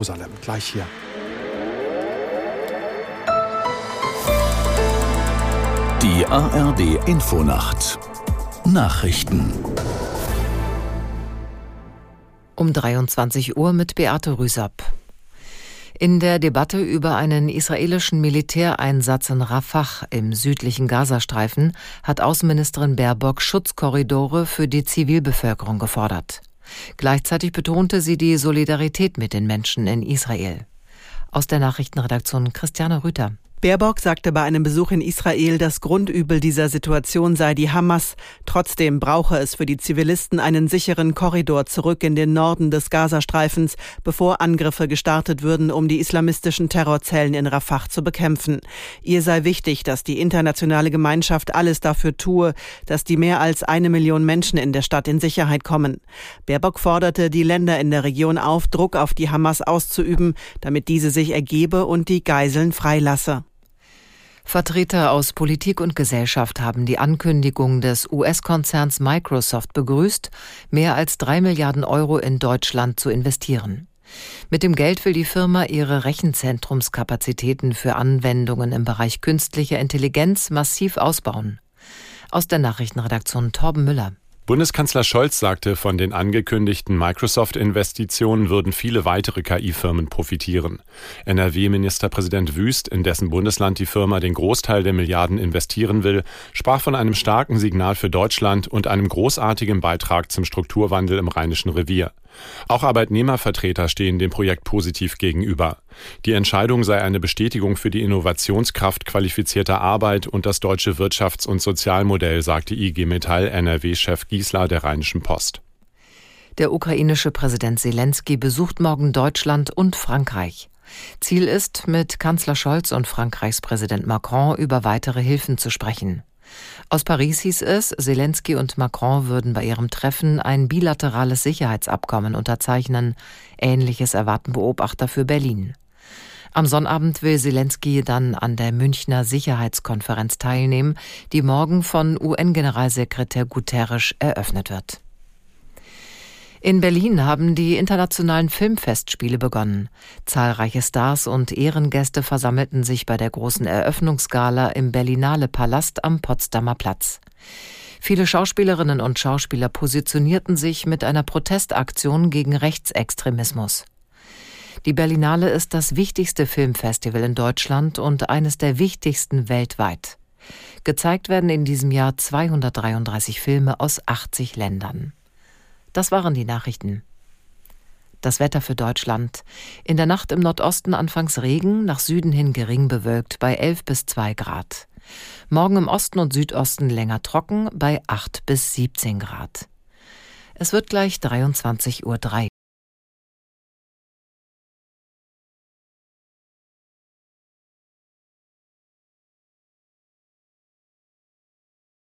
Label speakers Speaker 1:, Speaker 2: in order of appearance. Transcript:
Speaker 1: Jerusalem, gleich hier.
Speaker 2: Die ARD Infonacht Nachrichten
Speaker 3: um 23 Uhr mit Beate Rüsap. In der Debatte über einen israelischen Militäreinsatz in Rafah im südlichen Gazastreifen hat Außenministerin Baerbock Schutzkorridore für die Zivilbevölkerung gefordert. Gleichzeitig betonte sie die Solidarität mit den Menschen in Israel. Aus der Nachrichtenredaktion Christiane Rüther.
Speaker 4: Baerbock sagte bei einem Besuch in Israel, das Grundübel dieser Situation sei die Hamas. Trotzdem brauche es für die Zivilisten einen sicheren Korridor zurück in den Norden des Gazastreifens, bevor Angriffe gestartet würden, um die islamistischen Terrorzellen in Rafah zu bekämpfen. Ihr sei wichtig, dass die internationale Gemeinschaft alles dafür tue, dass die mehr als eine Million Menschen in der Stadt in Sicherheit kommen. Baerbock forderte die Länder in der Region auf, Druck auf die Hamas auszuüben, damit diese sich ergebe und die Geiseln freilasse.
Speaker 3: Vertreter aus Politik und Gesellschaft haben die Ankündigung des US-Konzerns Microsoft begrüßt, mehr als drei Milliarden Euro in Deutschland zu investieren. Mit dem Geld will die Firma ihre Rechenzentrumskapazitäten für Anwendungen im Bereich künstlicher Intelligenz massiv ausbauen. Aus der Nachrichtenredaktion Torben Müller.
Speaker 5: Bundeskanzler Scholz sagte, von den angekündigten Microsoft-Investitionen würden viele weitere KI-Firmen profitieren. NRW-Ministerpräsident Wüst, in dessen Bundesland die Firma den Großteil der Milliarden investieren will, sprach von einem starken Signal für Deutschland und einem großartigen Beitrag zum Strukturwandel im Rheinischen Revier. Auch Arbeitnehmervertreter stehen dem Projekt positiv gegenüber. Die Entscheidung sei eine Bestätigung für die Innovationskraft qualifizierter Arbeit und das deutsche Wirtschafts- und Sozialmodell, sagte IG Metall NRW-Chef Giesler der Rheinischen Post.
Speaker 3: Der ukrainische Präsident Zelensky besucht morgen Deutschland und Frankreich. Ziel ist, mit Kanzler Scholz und Frankreichs Präsident Macron über weitere Hilfen zu sprechen. Aus Paris hieß es, Zelensky und Macron würden bei ihrem Treffen ein bilaterales Sicherheitsabkommen unterzeichnen. Ähnliches erwarten Beobachter für Berlin. Am Sonnabend will Zelensky dann an der Münchner Sicherheitskonferenz teilnehmen, die morgen von UN-Generalsekretär Guterres eröffnet wird. In Berlin haben die internationalen Filmfestspiele begonnen. Zahlreiche Stars und Ehrengäste versammelten sich bei der großen Eröffnungsgala im Berlinale Palast am Potsdamer Platz. Viele Schauspielerinnen und Schauspieler positionierten sich mit einer Protestaktion gegen Rechtsextremismus. Die Berlinale ist das wichtigste Filmfestival in Deutschland und eines der wichtigsten weltweit. Gezeigt werden in diesem Jahr 233 Filme aus 80 Ländern. Das waren die Nachrichten. Das Wetter für Deutschland. In der Nacht im Nordosten anfangs Regen, nach Süden hin gering bewölkt bei 11 bis 2 Grad. Morgen im Osten und Südosten länger trocken bei 8 bis 17 Grad. Es wird gleich 23.03 Uhr.